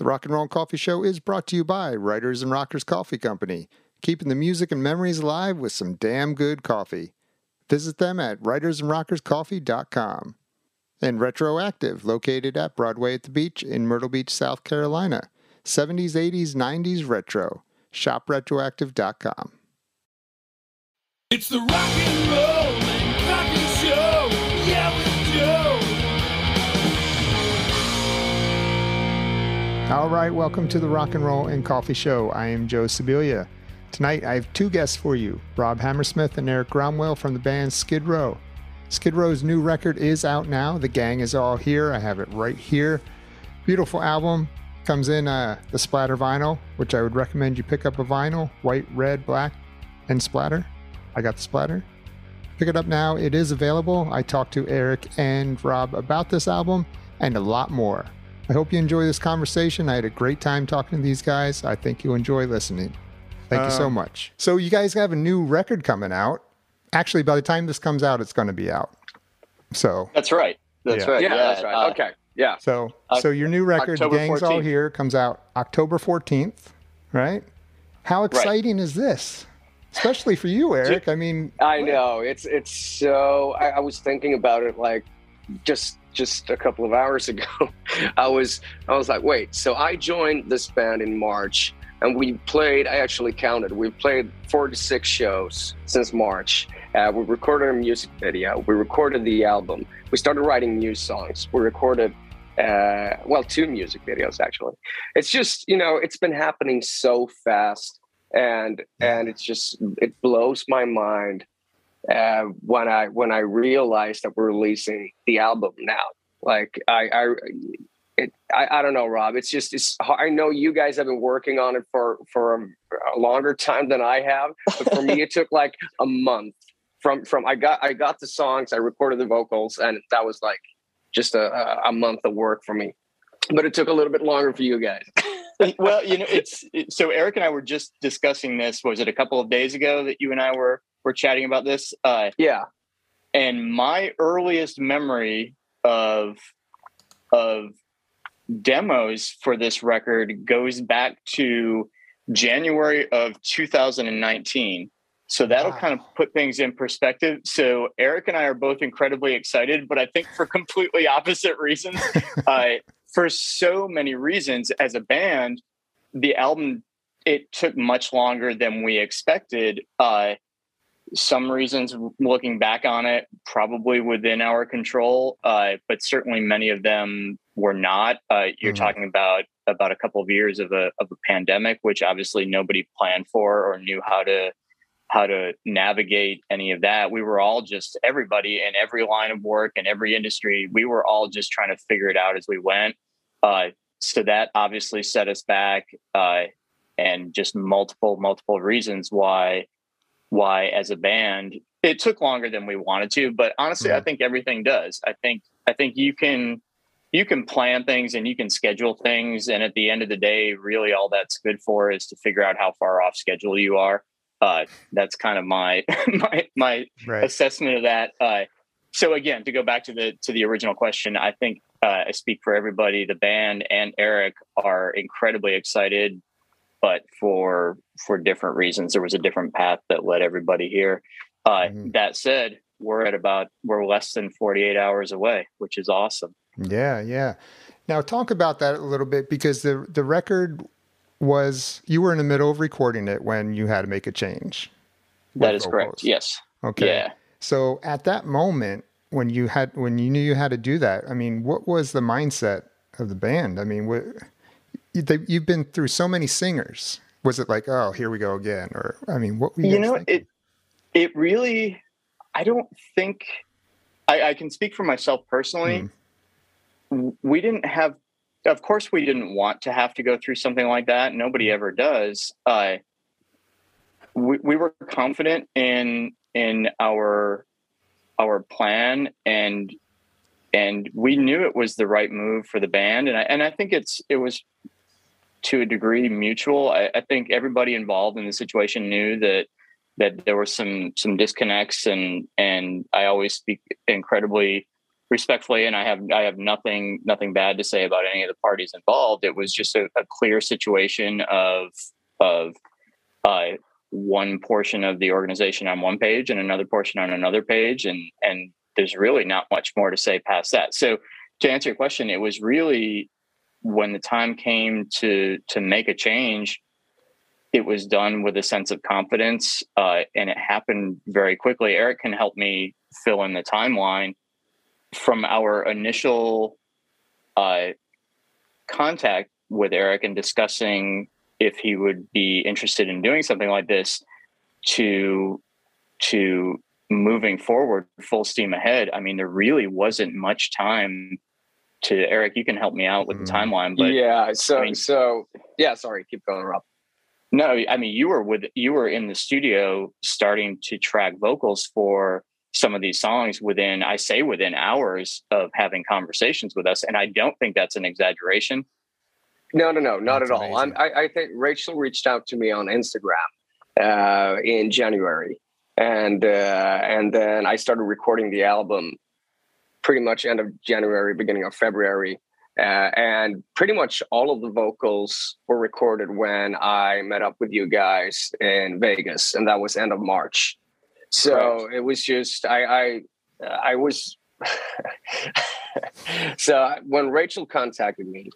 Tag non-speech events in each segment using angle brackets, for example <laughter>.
The Rock and Roll Coffee Show is brought to you by Writers and Rockers Coffee Company, keeping the music and memories alive with some damn good coffee. Visit them at writersandrockerscoffee.com. And Retroactive, located at Broadway at the Beach in Myrtle Beach, South Carolina. 70s, 80s, 90s retro. ShopRetroactive.com. It's the rock and roll All right, welcome to the Rock and Roll and Coffee Show. I am Joe Sibilia. Tonight I have two guests for you Rob Hammersmith and Erik Gronwall from the band Skid Row. Skid Row's new record is out now. The gang is all here. I have it right here. Beautiful album. Comes in uh, the splatter vinyl, which I would recommend you pick up a vinyl white, red, black, and splatter. I got the splatter. Pick it up now. It is available. I talked to Eric and Rob about this album and a lot more. I hope you enjoy this conversation. I had a great time talking to these guys. I think you'll enjoy listening. Thank you so Um, much. So, you guys have a new record coming out. Actually, by the time this comes out, it's going to be out. So, That's right. That's Yeah. right. Yeah, that's right. uh, okay. Yeah. so, Oc- so your new record, October "The Gang's All Here," comes out October fourteenth, right? How exciting is this, especially for you, Erik? I mean, I know. It's it's so I, I was thinking about it like just just a couple of hours ago. <laughs> I was I was like, wait, so I joined this band in March and we played I actually counted. We played four to six shows since March. Uh, we recorded a music video. We recorded the album. We started writing new songs. We recorded uh, well, two music videos actually. It's just you know, it's been happening so fast, and and it's just it blows my mind uh, when I when I realized that we're releasing the album now. Like I I. It, I, I don't know, Rob. It's just it's. I know you guys have been working on it for for a, a longer time than I have, but for me, <laughs> it took like a month from from I got I got the songs, I recorded the vocals, and that was like just a, a- month of work for me. But it took a little bit longer for you guys. <laughs> well, you know, it's it, so Erik and I were just discussing this. Was it a couple of days ago that you and I were were chatting about this? Uh, Yeah, and my earliest memory of of demos for this record goes back to January of 2019. So that'll Wow. kind of put things in perspective. So Erik and I are both incredibly excited, but I think for completely opposite reasons. <laughs> uh, for so many reasons, as a band, the album it took much longer than we expected. Uh, some reasons looking back on it probably within our control uh, but certainly many of them were not. Uh, you're Mhm. talking about about a couple of years of a, of a pandemic which obviously nobody planned for or knew how to how to navigate any of that. We were all just everybody in every line of work in every industry we were all just trying to figure it out as we went. Uh, so that obviously set us back uh, and just multiple multiple reasons why why as a band it took longer than we wanted to but honestly i think everything does i think i think you can you can plan things and you can schedule things and at the end of the day really all that's good for is to figure out how far off schedule you are uh, that's kind of my <laughs> my my right? assessment of that. Uh, so again, to go back to the to the original question, I think uh, I speak for everybody. The band and Eric are incredibly excited, but for for different reasons. There was a different path that led everybody here. Uh, Mhm. That said, we're at about we're less than forty eight hours away, which is awesome. Yeah, yeah. Now talk about that a little bit because the the record was you were in the middle of recording it when you had to make a change. That is correct. Yes. Okay. Yeah. So at that moment when you had when you knew you had to do that, I mean, what was the mindset of the band? I mean, what you've been through so many singers. Was it like, oh, here we go again, or I mean, what were you, you know thinking? it it really i don't think i, I can speak for myself personally. W- we didn't have of course we didn't want to have to go through something like that. Nobody ever does. Uh, we, we were confident in in our our plan and and we knew it was the right move for the band. And I, and I think it's it was to a degree mutual I, I think everybody involved in the situation knew that that there were some some disconnects and and I always speak incredibly respectfully, and I have I have nothing nothing bad to say about any of the parties involved. It was just a, a clear situation of of uh, one portion of the organization on one page and another portion on another page, and and there's really not much more to say past that. So to answer your question, it was really when the time came to to make a change it was done with a sense of confidence uh, and it happened very quickly. Erik can help me fill in the timeline. From our initial uh, contact with eric and discussing if he would be interested in doing something like this to to moving forward full steam ahead i mean there really wasn't much time to eric you can help me out with the Mm. timeline but yeah. So I mean- so yeah. Sorry, keep going, Rob. No, I mean you were with you were in the studio starting to track vocals for some of these songs within I say within hours of having conversations with us, and I don't think that's an exaggeration. No, no, no, not That's at all. I'm. I, I think Rachel reached out to me on Instagram uh, in January, and uh, and then I started recording the album pretty much end of January, beginning of February, uh, and pretty much all of the vocals were recorded when I met up with you guys in Vegas, and that was end of March. So it was just I I I was. <laughs> so when Rachel contacted me,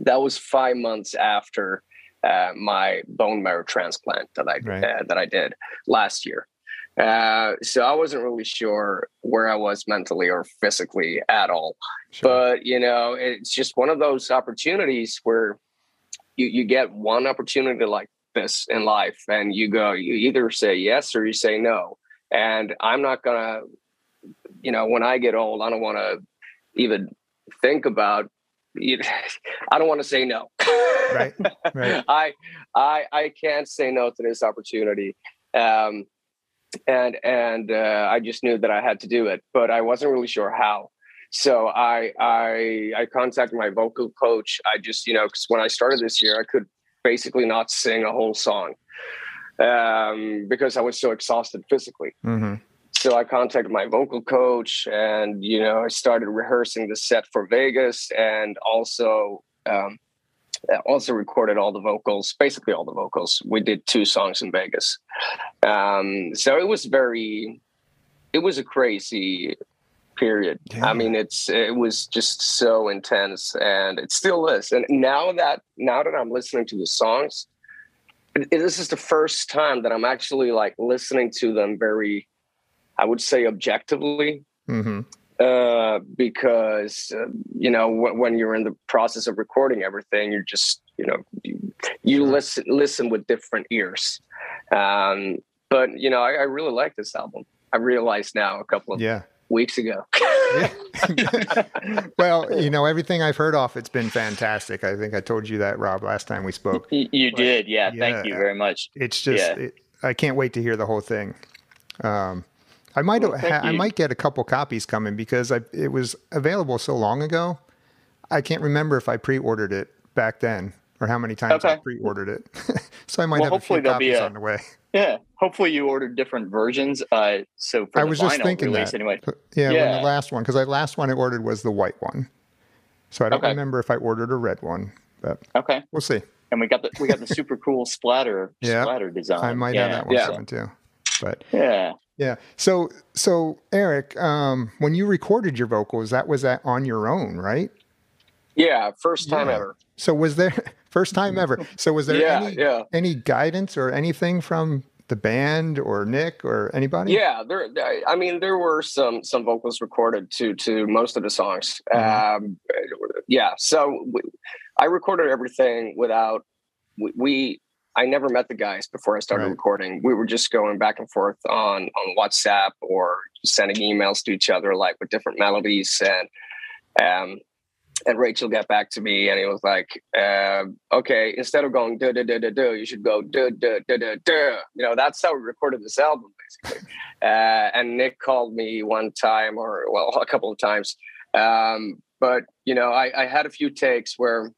that was five months after uh, my bone marrow transplant that I Right. uh, that I did last year. Uh, so I wasn't really sure where I was mentally or physically at all. Sure. But you know, it's just one of those opportunities where you you get one opportunity like this in life, and you go, you either say yes or you say no. And I'm not gonna, you know, when I get old, I don't want to even think about. <laughs> I don't want to say no. right right <laughs> I I I can't say no to this opportunity. Um, and and uh, I just knew that I had to do it, but I wasn't really sure how. So I I I contacted my vocal coach. I just you know because when I started this year, I could basically not sing a whole song um, because I was so exhausted physically. hmm So I contacted my vocal coach, and you know I started rehearsing the set for Vegas, and also um, also recorded all the vocals, basically all the vocals. We did two songs in Vegas, um, so it was very, it was a crazy period. Yeah. I mean, it's it was just so intense, and it still is. And now that now that I'm listening to the songs, it- this is the first time that I'm actually like listening to them very, I would say, objectively hmm uh, because uh, you know when, when you're in the process of recording everything, you're just you know you, you Sure. listen listen with different ears. Um, but you know, I, I really like this album. I realized now a couple of yeah weeks ago. <laughs> <laughs> Well, you know, everything I've heard off, it's been fantastic. I think I told you that, Rob, last time we spoke. Y- You did, yeah. Yeah. Thank you very much. It's just, Yeah. it, I can't wait to hear the whole thing. Um, I might, Well, ha- I might get a couple copies coming because I, it was available so long ago. I can't remember if I pre-ordered it back then or how many times I pre-ordered it. <laughs> so I might Well, have a few hopefully there'll be copies a- on the way. <laughs> Yeah. Hopefully you ordered different versions. Uh, so for I the was just thinking that. anyway. Yeah, when Yeah. the last one, because the last one I ordered was the white one. So I don't Okay. remember if I ordered a red one, but Okay. we'll see. And we got the we got the super cool <laughs> splatter Yeah. splatter design. I might yeah. have that one Yeah. too. But Yeah. Yeah. So so Erik, um, when you recorded your vocals, that was that on your own, right? yeah, first time Yeah. ever. So was there <laughs> first time ever? So was there Yeah, any yeah. any guidance or anything from the band or Nick or anybody? Yeah, there. I- mean, there were some some vocals recorded to to most of the songs. Mhm. Um, yeah, so we, I recorded everything without we. I never met the guys before I started Right. recording. We were just going back and forth on on WhatsApp or sending emails to each other, like with different melodies and um. And Rachel got back to me, and he was like, um, "Okay, instead of going do do do do do, you should go do do do do do." You know, that's how we recorded this album, basically. Uh, and Nick called me one time, or well, a couple of times. Um, but you know, I, I had a few takes where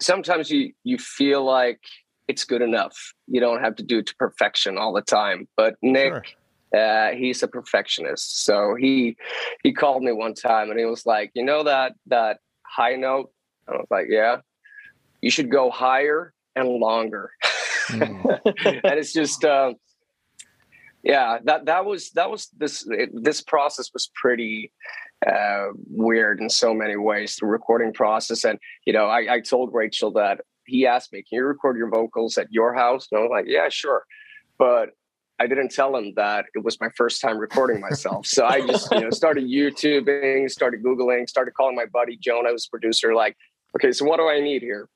sometimes you you feel like it's good enough. You don't have to do it to perfection all the time. But Nick, Sure. Uh, he's a perfectionist, so he he called me one time and he was like, "You know that that high note?" I was like, "Yeah." You should go higher and longer, mm. <laughs> and it's just. Uh, yeah that that was that was this it, this process was pretty uh, weird in so many ways the recording process. And you know I, I told rachel that he asked me can you record your vocals at your house? And i was like yeah sure. But i didn't tell him that it was my first time recording myself. So i just you know started <laughs> youtubing started googling started calling my buddy jonah who's producer like okay so what do i need here?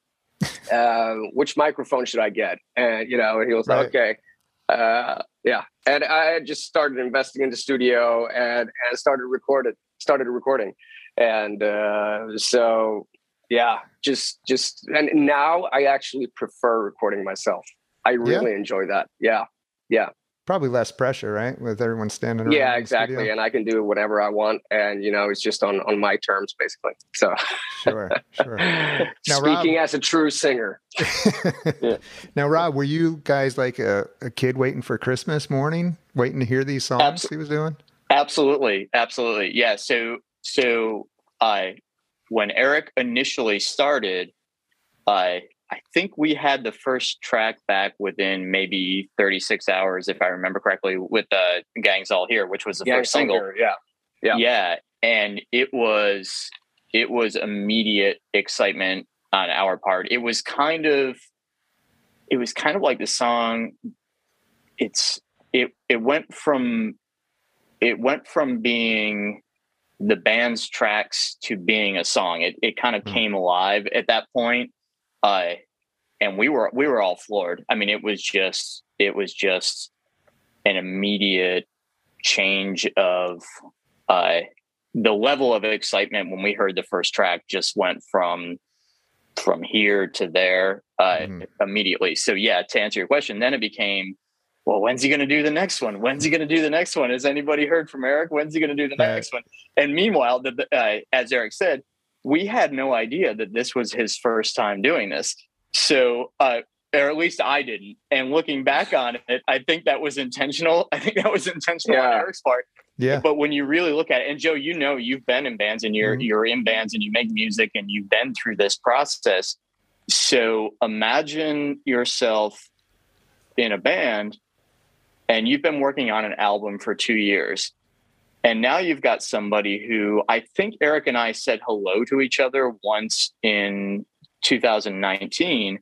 Uh, which microphone should i get? And you know and he was right. like okay. Uh, yeah. And i just started investing in the studio and and started recorded started recording and uh, so yeah just just and now i actually prefer recording myself i really yeah. enjoy that yeah yeah probably less pressure, right? With everyone standing around. Yeah, exactly. And I can do whatever I want, and you know, it's just on on my terms, basically. So sure, sure. <laughs> Now, Speaking Rob, as a true singer. <laughs> yeah. Now, Rob, were you guys like a, a, kid waiting for Christmas morning, waiting to hear these songs Absol- he was doing? Absolutely, absolutely. Yeah. So, so I, when Erik initially started, I I think we had the first track back within maybe 36 hours, if I remember correctly, with the uh, "Gangs All Here," which was the Gangs first single. Here, yeah, yeah, yeah, and it was it was immediate excitement on our part. It was kind of it was kind of like the song. It's it it went from it went from being the band's tracks to being a song. It it kind of mm. came alive at that point uh, and we were we were all floored. I mean, it was just it was just an immediate change of uh, the level of excitement when we heard the first track just went from from here to there uh, mm. immediately. So yeah, to answer your question, then it became, well, when's he going to do the next one? When's he going to do the next one? Has anybody heard from Erik? When's he going to do the next one? And meanwhile, the, uh, as Erik said, we had no idea that this was his first time doing this. So, uh, or at least I didn't. And looking back on it, I think that was intentional. <laughs> I think that was intentional yeah. on Erik's part. Yeah. But when you really look at it, and Joe, you know, you've been in bands and you're mm-hmm. you're in bands and you make music and you've been through this process. So imagine yourself in a band and you've been working on an album for two years and now you've got somebody who I think Erik and I said hello to each other once in 2019,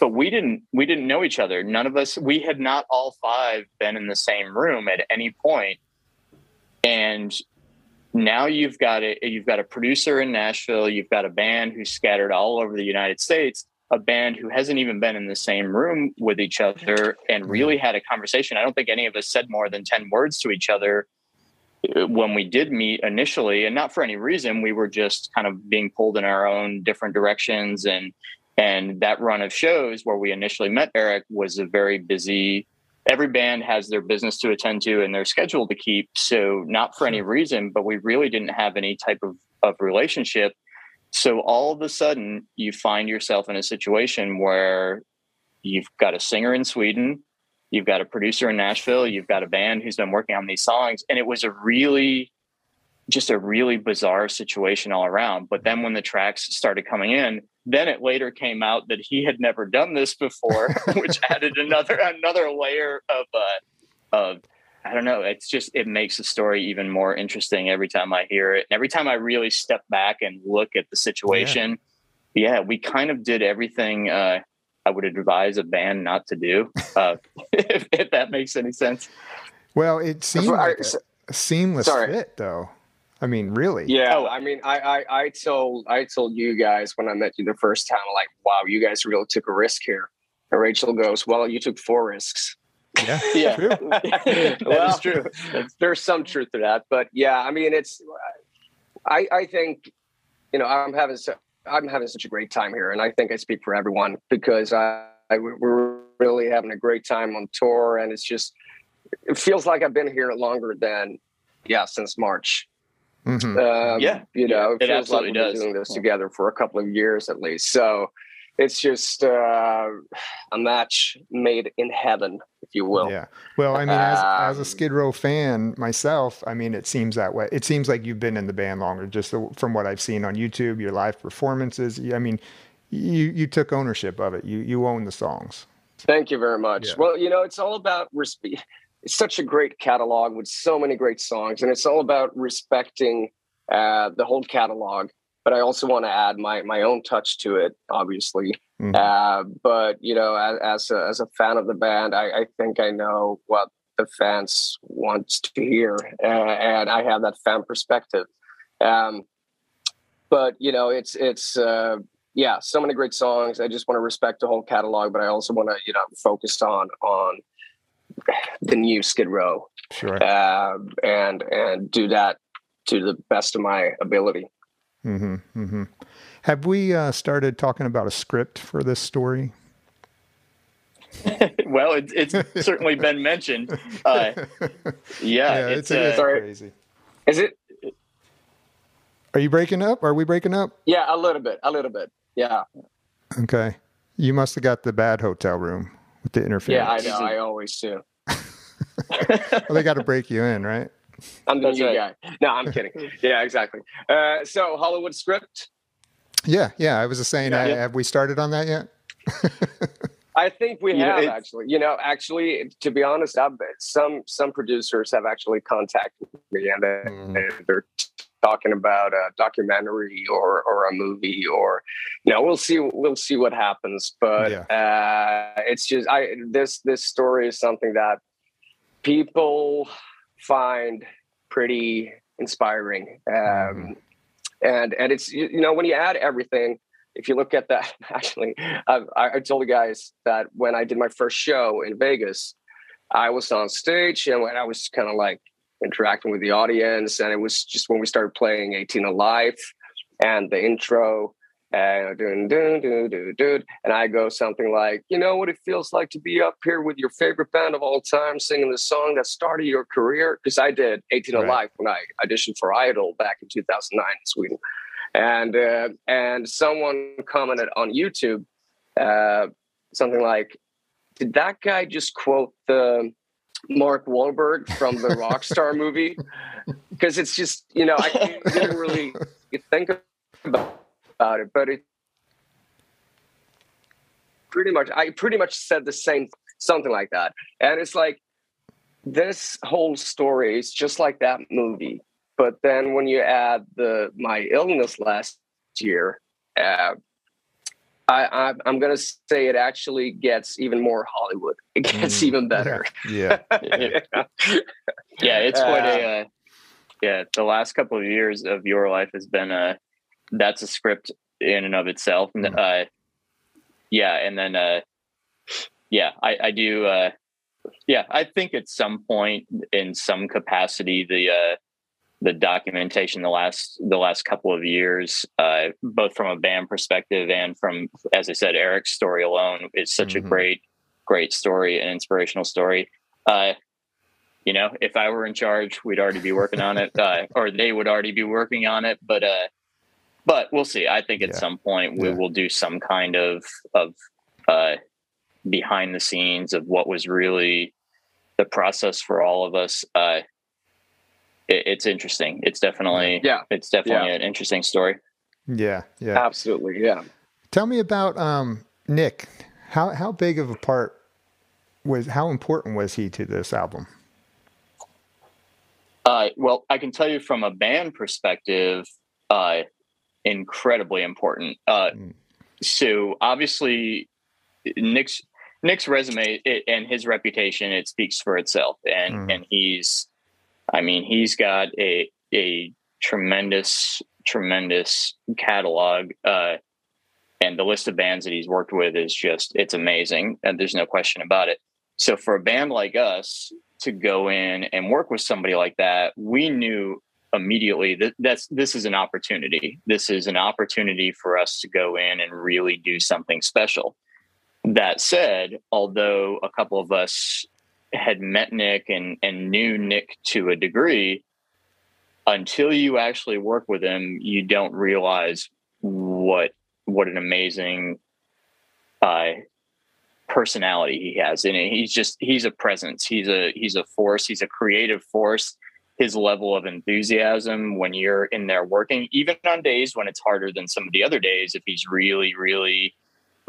but we didn't we didn't know each other. None of us we had not all five been in the same room at any point. And now you've got a you've got a producer in Nashville, you've got a band who's scattered all over the United States, a band who hasn't even been in the same room with each other and really had a conversation. I don't think any of us said more than 10 words to each other uh, when we did meet initially and not for any reason. We were just kind of being pulled in our own different directions and and that run of shows where we initially met eric was a very busy every band has their business to attend to and their schedule to keep so not for any reason but we really didn't have any type of, of relationship so all of a sudden you find yourself in a situation where you've got a singer in sweden You've got a producer in Nashville. You've got a band who's been working on these songs. And it was a really, just a really bizarre situation all around. But then when the tracks started coming in, then it later came out that he had never done this before, <laughs> which added another another layer of uh, of I don't know. It's just it makes the story even more interesting every time I hear it. And every time I really step back and look at the situation, yeah, yeah we kind of did everything uh, I would advise a band not to do, uh, <laughs> if, if, that makes any sense. Well, it seems like a, seamless sorry. fit, though. I mean, really? Yeah. Oh. I mean, I, I I told I told you guys when I met you the first time, like, wow, you guys really took a risk here. And Rachel goes, well, you took four risks. Yeah, <laughs> yeah, true. <laughs> that well, is true. <laughs> There's some truth to that, but yeah, I mean, it's. I I think, you know, I'm having so I'm having such a great time here, and I think I speak for everyone because I, I we're really having a great time on tour, and it's just it feels like I've been here longer than yeah since March. Mm-hmm. Um, yeah, you know, it, it feels like we've been doing this together for a couple of years at least. So it's just uh, a match made in heaven, if you will. Yeah. Well, I mean, as, as a Um, Skid Row fan myself, I mean, it seems that way. It seems like you've been in the band longer, just from what I've seen on YouTube, your live performances. I mean, you you took ownership of it. You you own the songs. Thank you very much. Yeah. Well, you know, it's all about respect. It's such a great catalog with so many great songs, and it's all about respecting uh, the whole catalog. But I also want to add my my own touch to it, obviously. Mhm. Uh, but you know, as, as a as a fan of the band, I, I think I know what the fans want to hear, uh, and I have that fan perspective. Um, but you know, it's it's uh, yeah, so many great songs. I just want to respect the whole catalog, but I also want to you know focus on on the new Skid Row Sure. uh, and and do that to the best of my ability. Hmm hmm Have we uh, started talking about a script for this story? <laughs> well, it's it's certainly been mentioned. Uh, <laughs> yeah, it's, it's, it's uh, crazy. Is it? Are you breaking up? Are we breaking up? Yeah, a little bit, a little bit. Yeah, Okay. You must have got the bad hotel room with the interference. yeah, I know. I always do. <laughs> Well, they got to break you in, right? I'm the That's new right. guy. No, I'm kidding. <laughs> Yeah, exactly. Uh, so Hollywood script. Yeah, yeah. I was just saying, Yeah. uh, have we started on that yet? <laughs> I think we You have it's- actually. You know, actually, to be honest, I've, some some producers have actually contacted me and they- Mhm. they're talking about a documentary or or a movie or you know we'll see we'll see what happens but uh it's just i this this story is something that people find pretty inspiring um Mhm. and and it's you you know when you add everything if you look at that <laughs> actually I've, i I told the guys that when i did my first show in vegas i was on stage and when i was kind of like interacting with the audience and it was just when we started playing 18 and Life and the intro and dun, and I go something like, you know what it feels like to be up here with your favorite band of all time singing the song that started your career? Because I did 18 Right. Alive when I auditioned for Idol back in 2009 in Sweden. And uh, and someone commented on YouTube uh, something like, did that guy just quote the Mark Wahlberg from the Rockstar movie? <laughs> Because it's just, you know, I didn't really <laughs> think about, about it, but it pretty much, I pretty much said the same, something like that. And it's like, this whole story is just like that movie. But then when you add the my illness last year, uh, I, I I'm gonna say it actually gets even more Hollywood. <laughs> It gets Mm. even better. <laughs> Yeah. <laughs> yeah, yeah, it's quite a uh, yeah. The last couple of years of your life has been a that's a script in and of itself. And, Mhm. Uh, yeah, and then uh, yeah, I, I do. Uh, yeah, I think at some point in some capacity the uh, the documentation the last the last couple of years, uh, both from a band perspective and from as I said, Erik's story alone is such a Mhm. great great story and inspirational story. Uh, you know, if I were in charge, we'd already be working on it, uh, or they would already be working on it. But, uh, but we'll see. I think at Yeah. some point we Yeah. will do some kind of of uh, behind the scenes of what was really the process for all of us. Uh, it, it's interesting. It's definitely Yeah, it's definitely an interesting story. Yeah. Yeah. absolutely. Yeah. Tell me about um, Nick. How how big of a part was how important was he to this album? Uh, well, I can tell you from a band perspective, uh, incredibly important. Uh, Mm. so obviously, Nick's Nick's resume it, and his reputation it speaks for itself, and Mhm. and he's, I mean, he's got a a tremendous tremendous catalog. Uh, and the list of bands that he's worked with is just it's amazing and there's no question about it so for a band like us to go in and work with somebody like that we knew immediately that that's this is an opportunity. This is an opportunity for us to go in and really do something special. That said although a couple of us had met nick and and knew nick to a degree until you actually work with him you don't realize what what an amazing uh, personality he has. And he's just he's a presence. He's a he's a force. He's a creative force his level of enthusiasm when you're in there working even on days when it's harder than some of the other days if he's really really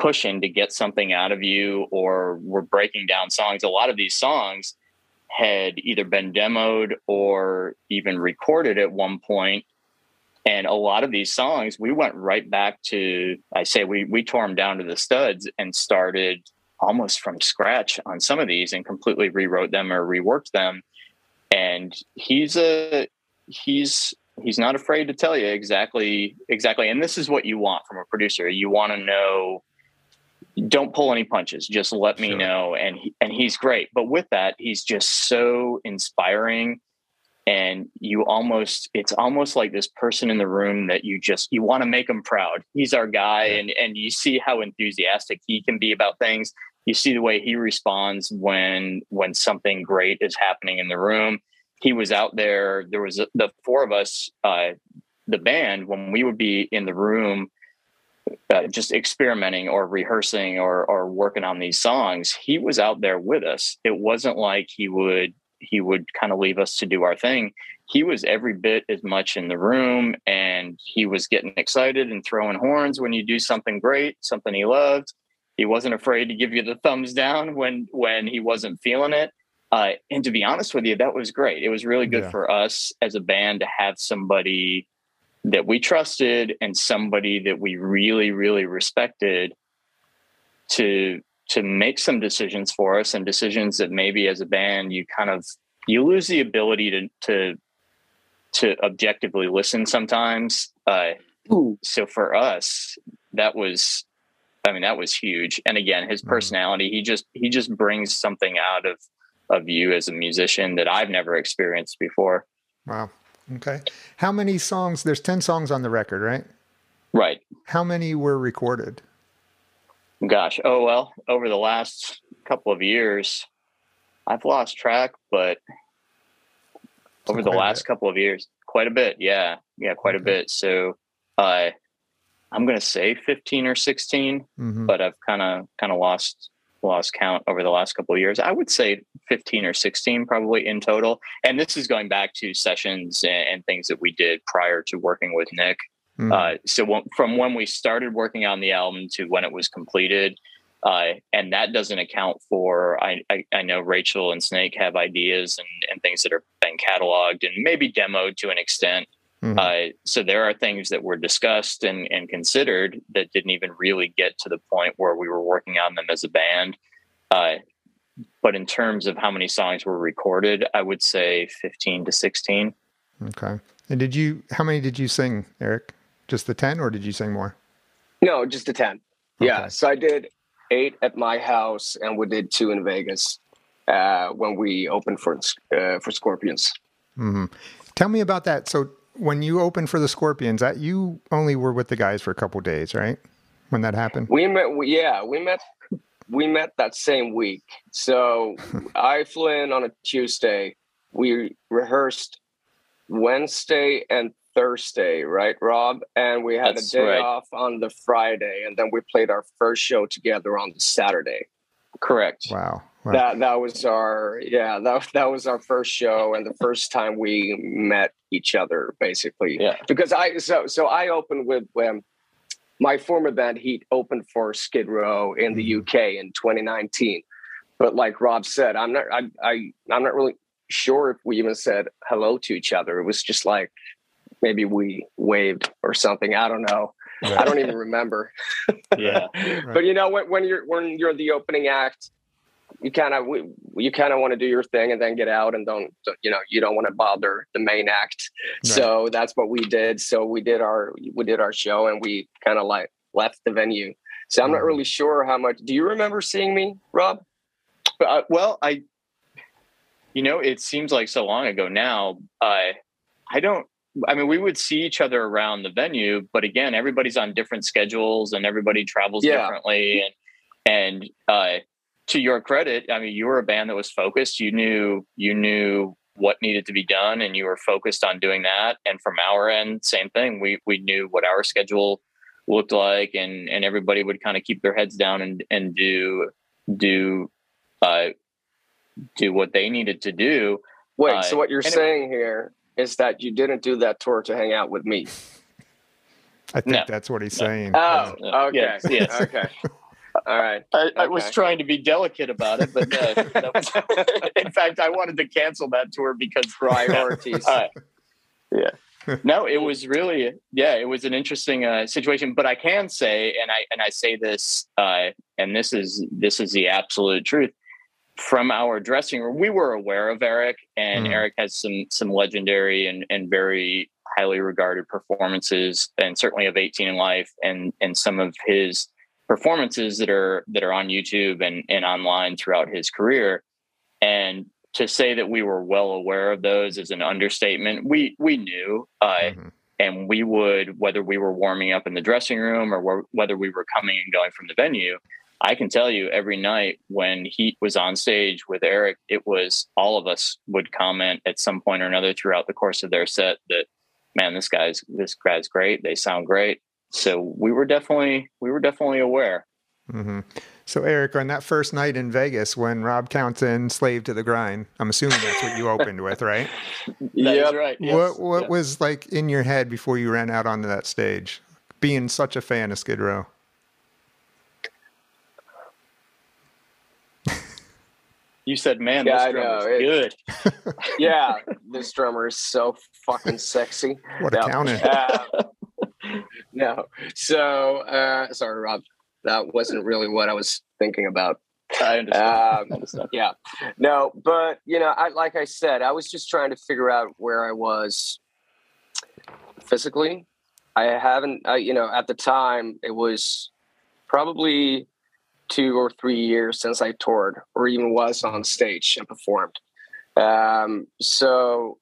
pushing to get something out of you or we're breaking down songs. A lot of these songs had either been demoed or even recorded at one point. And a lot of these songs we went right back to i say we we tore them down to the studs and started almost from scratch on some of these and completely rewrote them or reworked them and he's a he's he's not afraid to tell you exactly exactly. And this is what you want from a producer. You want to know don't pull any punches. Just let me sure. know. And he, and he's great. But with that he's just so inspiring. And you almost it's almost like this person in the room that you just you want to make him proud. He's our guy yeah. and and you see how enthusiastic he can be about things you see the way he responds when when something great is happening in the room. He was out there there was the four of us uh, the band when we would be in the room uh, just experimenting or rehearsing or or working on these songs he was out there with us. It wasn't like he would he would kind of leave us to do our thing. He was every bit as much in the room and he was getting excited and throwing horns when you do something great something he loved he wasn't afraid to give you the thumbs down when when he wasn't feeling it. Uh, and to be honest with you, that was great. It was really good yeah. for us as a band to have somebody that we trusted and somebody that we really, really respected to to make some decisions for us and decisions that maybe as a band you kind of you lose the ability to to to objectively listen sometimes. Uh, so for us, that was I mean, that was huge. And again, his mm-hmm. personality, he just he just brings something out of of you as a musician that I've never experienced before. Wow. Okay. How many songs? There's 10 songs on the record, right? Right. How many were recorded? Gosh, oh well, over the last couple of years, I've lost track, but over the last couple of years, quite a bit. Yeah. Yeah, quite okay. a bit. So uh I'm going to say 15 or 16, mm-hmm. but I've kind of kind of lost lost count over the last couple of years. I would say 15 or 16 probably in total. And this is going back to sessions and, and things that we did prior to working with Nick. Mm-hmm. Uh, so when, from when we started working on the album to when it was completed, uh, and that doesn't account for I, I, I know Rachel and Snake have ideas and, and things that are been cataloged and maybe demoed to an extent. Mm-hmm. Uh, so there are things that were discussed and, and considered that didn't even really get to the point where we were working on them as a band. Uh, but in terms of how many songs were recorded, I would say 15 to 16. Okay. And did you, how many did you sing, Erik? Just the 10 or did you sing more? No, just the 10. Okay. Yeah. So I did eight at my house and we did two in Vegas uh, when we opened for, uh, for Scorpions. Mm-hmm. Tell me about that. So when you opened for the Scorpions, that you only were with the guys for a couple days, right? When that happened, we met. We, yeah, we met. We met that same week. So <laughs> I flew in on a Tuesday. We rehearsed Wednesday and Thursday, right, Rob? And we had That's a day right. off on the Friday, and then we played our first show together on the Saturday. Correct. Wow. Wow. That that was our yeah that <laughs> that was our first show and the first time we met each other basically. Yeah. Because I so so I opened with um, my former band Heat opened for Skid Row in the mm-hmm. UK in 2019. But like Rob said, I'm not I, I I'm not really sure if we even said hello to each other. It was just like maybe we waved or something. I don't know. Right. I don't even remember. <laughs> yeah. <laughs> But you know when, when you're when you're the opening act, you kind of you kind of want to do your thing and then get out and don't you know you don't want to bother the main act. Right. So that's what we did. So we did our we did our show and we kind of like left the venue. So I'm mm-hmm. not really sure how much. Do you remember seeing me, Rob? Uh, well, I you know it seems like so long ago now. I I don't I mean, we would see each other around the venue, but again, everybody's on different schedules and everybody travels yeah. differently. And and uh, to your credit, I mean, you were a band that was focused. You knew you knew what needed to be done, and you were focused on doing that. And from our end, same thing. We we knew what our schedule looked like, and and everybody would kind of keep their heads down and and do do uh, do what they needed to do. Wait, Uh, so what you're and it- saying here is that you didn't do that tour to hang out with me? I think No. that's what he's saying. Oh, Yeah. okay. Yes, yes. Okay. <laughs> All right. I, I was trying to be delicate about it, but <laughs> that was- <laughs> in fact, I wanted to cancel that tour because Priorities. Uh, yeah. <laughs> No, it was really yeah, it was an interesting uh, situation. But I can say, and I and I say this, uh, and this is this is the absolute truth. From our dressing room, we were aware of Erik, and Mhm. Erik has some some legendary and and very highly regarded performances, and certainly of 18 and Life, and and some of his performances that are that are on YouTube and and online throughout his career. And to say that we were well aware of those is an understatement. We we knew, uh, Mhm. and we would whether we were warming up in the dressing room or were- whether we were coming and going from the venue. I can tell you every night when he was on stage with Eric, it was all of us would comment at some point or another throughout the course of their set that, man, this guy's this guy's great. They sound great. So we were definitely we were definitely aware. hmm So, Erik, on that first night in Vegas when Rob counts in "Slave to the Grind," I'm assuming that's what you opened with, <laughs> right? That is Yep. right. Yes. what What Yeah. was like in your head before you ran out onto that stage, being such a fan of Skid Row? <laughs> You said, man, Yeah, this I drum is good. <laughs> Yeah, this drummer is so fucking sexy. What a No. counter! Uh, <laughs> no. So, uh, sorry, Rob. That wasn't really what I was thinking about. I understand. Um, <laughs> I understand. yeah no but you know i like i said i was just trying to figure out where i was physically i haven't I, you know at the time it was probably two or three years since i toured or even was on stage and performed um, so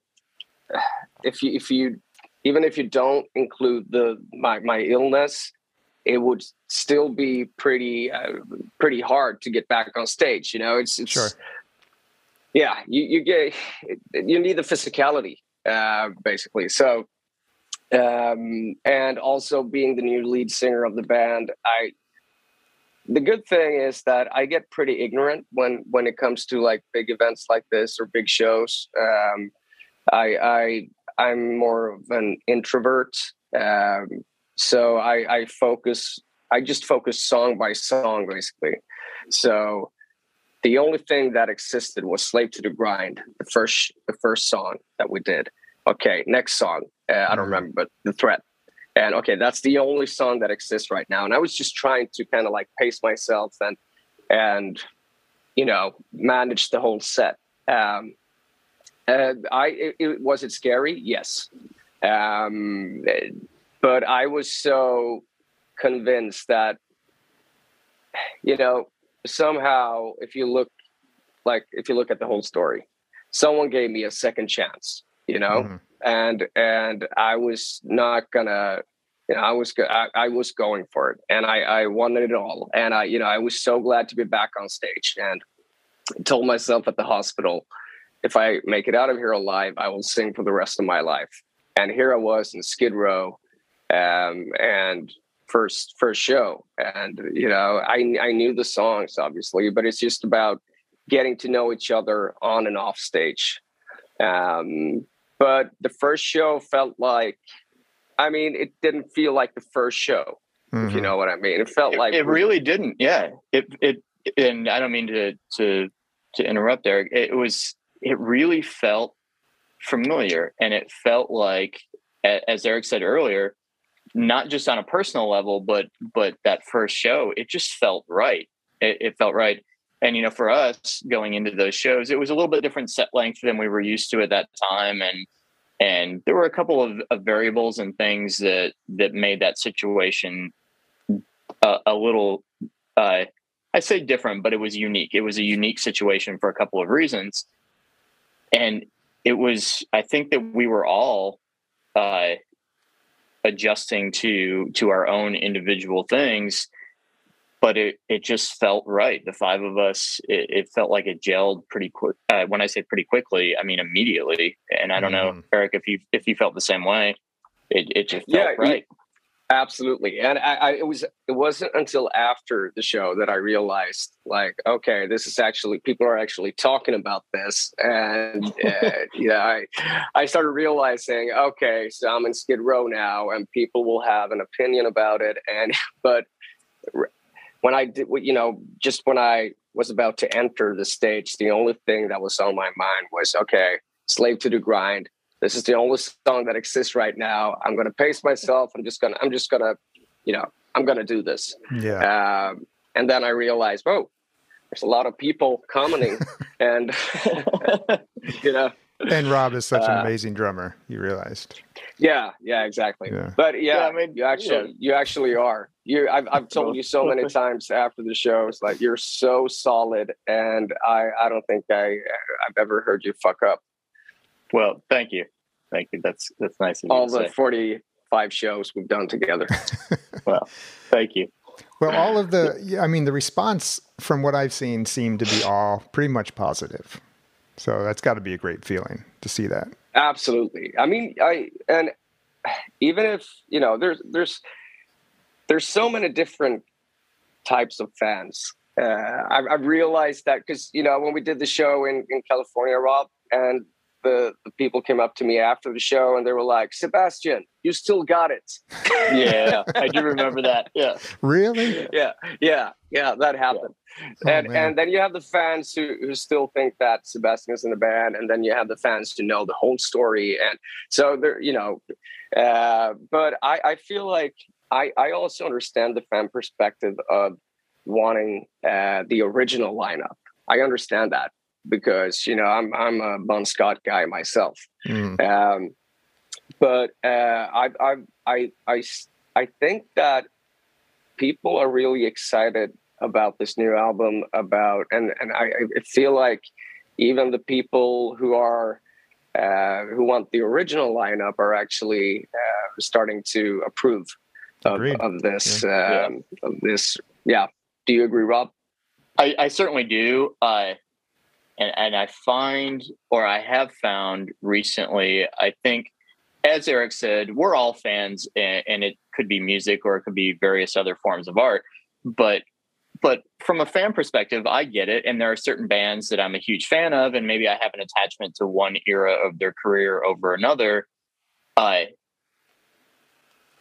<sighs> if you if you even if you don't include the my, my illness it would still be pretty uh, pretty hard to get back on stage. You know, it's it's Sure. yeah, you you get you need the physicality uh, basically. So um, and also being the new lead singer of the band, I the good thing is that I get pretty ignorant when when it comes to like big events like this or big shows. Um, I I I'm more of an introvert. Um, so I, I focus i just focus song by song basically so the only thing that existed was slave to the grind the first the first song that we did okay next song uh, i don't Mhm. remember but the threat and okay that's the only song that exists right now and i was just trying to kind of like pace myself and and you know manage the whole set um and i it, it was it scary? Yes. Um but I was so convinced that, you know, somehow if you look like if you look at the whole story, someone gave me a second chance, you know, Mhm. and and I was not gonna, you know, I was go- I, I was going for it, and I I wanted it all, and I you know I was so glad to be back on stage, and told myself at the hospital, if I make it out of here alive, I will sing for the rest of my life. And here I was in Skid Row, um, and first first show, and you know I I knew the songs obviously, but it's just about getting to know each other on and off stage. Um, but the first show felt like, I mean, it didn't feel like the first show, if you Mhm. know what I mean. It felt it, like it really didn't. Yeah. It it and I don't mean to to to interrupt there. It was it really felt familiar and it felt like as Erik said earlier, not just on a personal level, but but that first show, it just felt right. It, it felt right. And you know, for us going into those shows, it was a little bit different set length than we were used to at that time, and and there were a couple of, of variables and things that that made that situation a, a little uh, I say different, but it was unique. It was a unique situation for a couple of reasons. And it was, I think that we were all uh, adjusting to to our own individual things, but it it just felt right. The five of us, it, it felt like it gelled pretty quick. Uh, when I say pretty quickly, I mean immediately. And I don't know, Mhm. Erik, if you if you felt the same way. It it just felt Yeah, you- right. Absolutely, and I, I, it was it wasn't until after the show that I realized, like, okay, this is actually people are actually talking about this, and <laughs> uh, yeah, I I started realizing, okay, so I'm in Skid Row now, and people will have an opinion about it, and <laughs> but when I did, you know, just when I was about to enter the stage, the only thing that was on my mind was, okay, slave to the grind this is the only song that exists right now. I'm going to pace myself. I'm just going to, I'm just going to, you know, I'm going to do this. Yeah. Um, and then I realized, oh, there's a lot of people commenting <laughs> and, <laughs> you know, and Rob is such an uh, amazing drummer. You realized. Yeah, yeah, exactly. Yeah. But yeah, yeah, I mean, you actually, yeah. you actually are. You, I've, I've told you so many times after the shows, like you're so solid, and I, I don't think I, I've ever heard you fuck up. Well, thank you, thank you. That's that's nice. All the say. forty-five shows we've done together. <laughs> well, thank you. Well, all of the, I mean, the response from what I've seen seemed to be all pretty much positive. So that's got to be a great feeling to see that. Absolutely. I mean, I and even if you know, there's there's there's so many different types of fans. Uh, I've, I've realized that because you know when we did the show in in California, Rob, and the, the people came up to me after the show and they were like, Sebastian, you still got it. <laughs> yeah, I do remember that. Yeah. Really? Yeah. Yeah. Yeah. That happened. Yeah. And oh, and then you have the fans who, who still think that Sebastian is in the band, and then you have the fans who know the whole story. And so there, you know, uh, but I, I feel like I, I also understand the fan perspective of wanting uh, the original lineup. I understand that because you know I'm I'm a Bon Scott guy myself. Mm. Um, but uh, I, I I I I think that people are really excited about this new album. About and and I, I feel like even the people who are uh, who want the original lineup are actually uh, starting to approve of, of this yeah. Um, yeah. of this. Yeah. Do you agree, Rob? I, I certainly do. Uh, and, and I find, or I have found recently, I think, as Erik said, we're all fans, and, and it could be music or it could be various other forms of art. But but from a fan perspective, I get it. And there are certain bands that I'm a huge fan of, and maybe I have an attachment to one era of their career over another. Uh,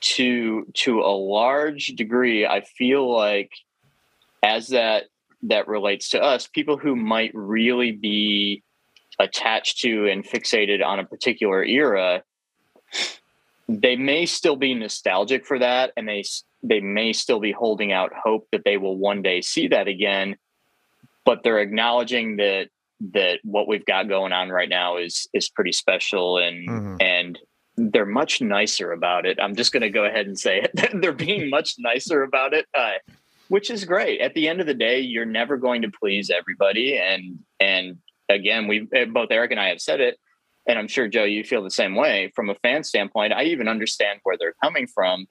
to to a large degree, I feel like as that that relates to us, people who might really be attached to and fixated on a particular era, they may still be nostalgic for that and they they may still be holding out hope that they will one day see that again, but they're acknowledging that that what we've got going on right now is is pretty special and mm-hmm. and they're much nicer about it. I'm just going to go ahead and say it. <laughs> they're being much nicer about it. Uh, which is great. At the end of the day, you're never going to please everybody, and and again, we eh, both Erik and I have said it, and I'm sure Joe, you feel the same way. From a fan standpoint, I even understand where they're coming from,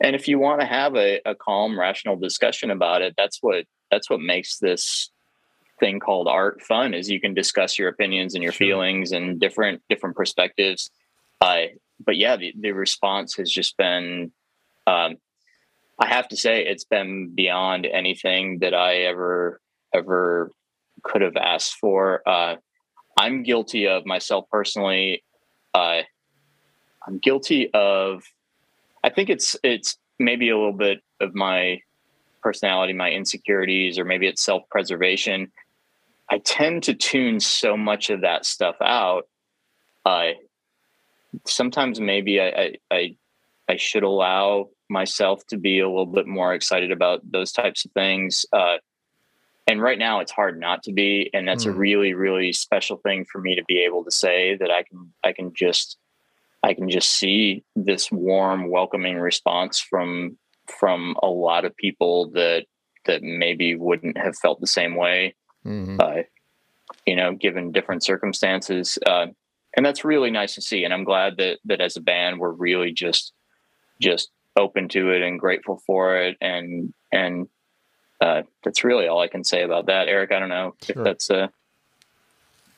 and if you want to have a, a calm, rational discussion about it, that's what that's what makes this thing called art fun. Is you can discuss your opinions and your sure. feelings and different different perspectives. Uh, but yeah, the, the response has just been um, I have to say it's been beyond anything that I ever ever could have asked for. Uh, I'm guilty of myself personally. Uh, I'm guilty of. I think it's it's maybe a little bit of my personality, my insecurities, or maybe it's self preservation. I tend to tune so much of that stuff out. Uh, sometimes maybe I, I, I I should allow myself to be a little bit more excited about those types of things. Uh, and right now it's hard not to be, and that's mm. a hmm. really, really special thing for me to be able to say that I can, I can just, I can just see this warm, welcoming response from from a lot of people that that maybe wouldn't have felt the same way, mm-hmm. uh, you know, given different circumstances. Uh, and that's really nice to see. And I'm glad that that as a band we're really just just open to it and grateful for it and and uh, that's really all I can say about that. Erik, I don't know sure. if that's uh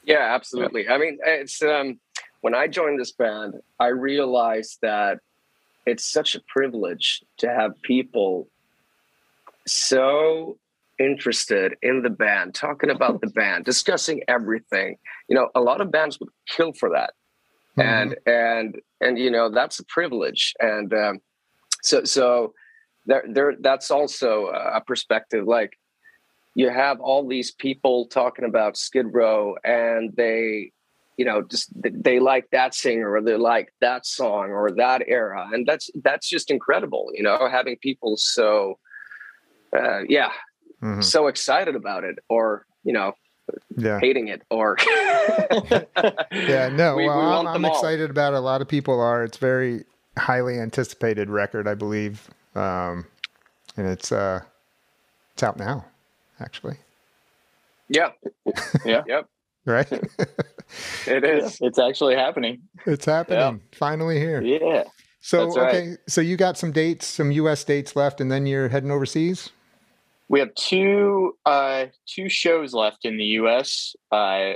yeah, absolutely. Yeah. I mean, it's um when I joined this band, I realized that it's such a privilege to have people so interested in the band, talking about the band, discussing everything. You know, a lot of bands would kill for that, mm-hmm. and and and you know that's a privilege. And um, so so there there that's also a perspective. Like you have all these people talking about Skid Row, and they you know just they like that singer or they like that song or that era and that's that's just incredible you know having people so uh, yeah mm-hmm. so excited about it or you know yeah. hating it or <laughs> yeah no we, well we i'm, I'm excited about it a lot of people are it's very highly anticipated record i believe um, and it's uh it's out now actually. Yeah. Yeah. <laughs> Yep. Right? <laughs> It is. It's actually happening. It's happening. Yeah. finally here. Yeah. So okay so you got some dates some us dates left and then you're heading overseas? We have two uh, two shows left in the U.S. Uh,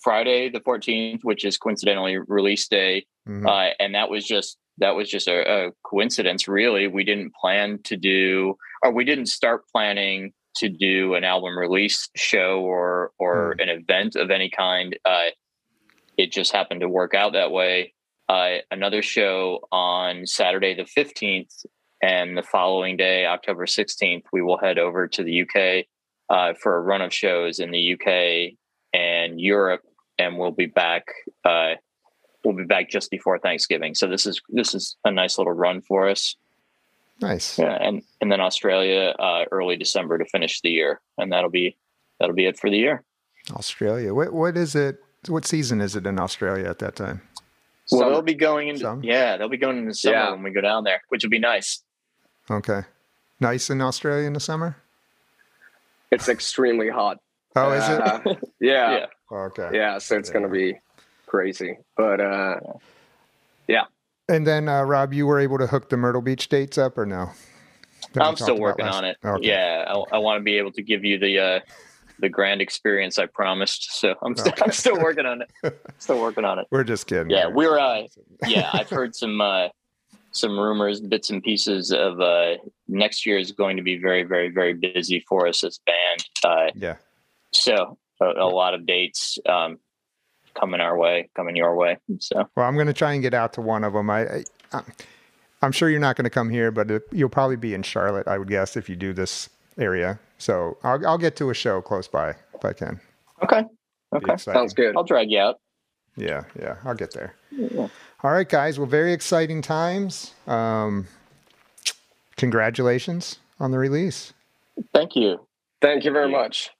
Friday the 14th, which is coincidentally release day, mm-hmm. uh, and that was just that was just a, a, coincidence. Really, we didn't plan to do, or we didn't start planning to do an album release show or or mm-hmm. an event of any kind. Uh, it just happened to work out that way. Uh, another show on Saturday the 15th and the following day, October 16th, we will head over to the UK uh, for a run of shows in the UK and Europe, and we'll be back. We'll be back just before Thanksgiving. So this is this is a nice little run for us. Nice. Yeah, and and then Australia uh, early December to finish the year, and that'll be that'll be it for the year. Australia. What what is it? What season is it in Australia at that time? Well, they'll be going into Some? yeah, they'll be going into summer yeah. when we go down there, which will be nice. Okay. Nice in Australia in the summer? It's extremely hot. Oh, is it? Uh, yeah. <laughs> yeah. Okay. Yeah, so it's yeah. going to be crazy. But uh, yeah. And then, uh, Rob, you were able to hook the Myrtle Beach dates up or no? I'm still working on it. Okay. Yeah, I, I want to be able to give you the uh, the grand experience I promised. So I'm still okay. I'm still working on it. <laughs> Still working on it. We're just kidding. Yeah, we're uh, yeah. I've heard some uh, some rumors, bits and pieces of uh, next year is going to be very, very, very busy for us as band. Uh, yeah. So a, a lot of dates um, coming our way, coming your way. So well, I'm going to try and get out to one of them. I, I I'm sure you're not going to come here, but it, you'll probably be in Charlotte, I would guess, if you do this area. So I'll I'll get to a show close by if I can. Okay. Okay. Sounds good. I'll drag you out. Yeah, yeah, I'll get there. Yeah. All right, guys. Well, very exciting times. Um, congratulations on the release. Thank you. Thank you very much.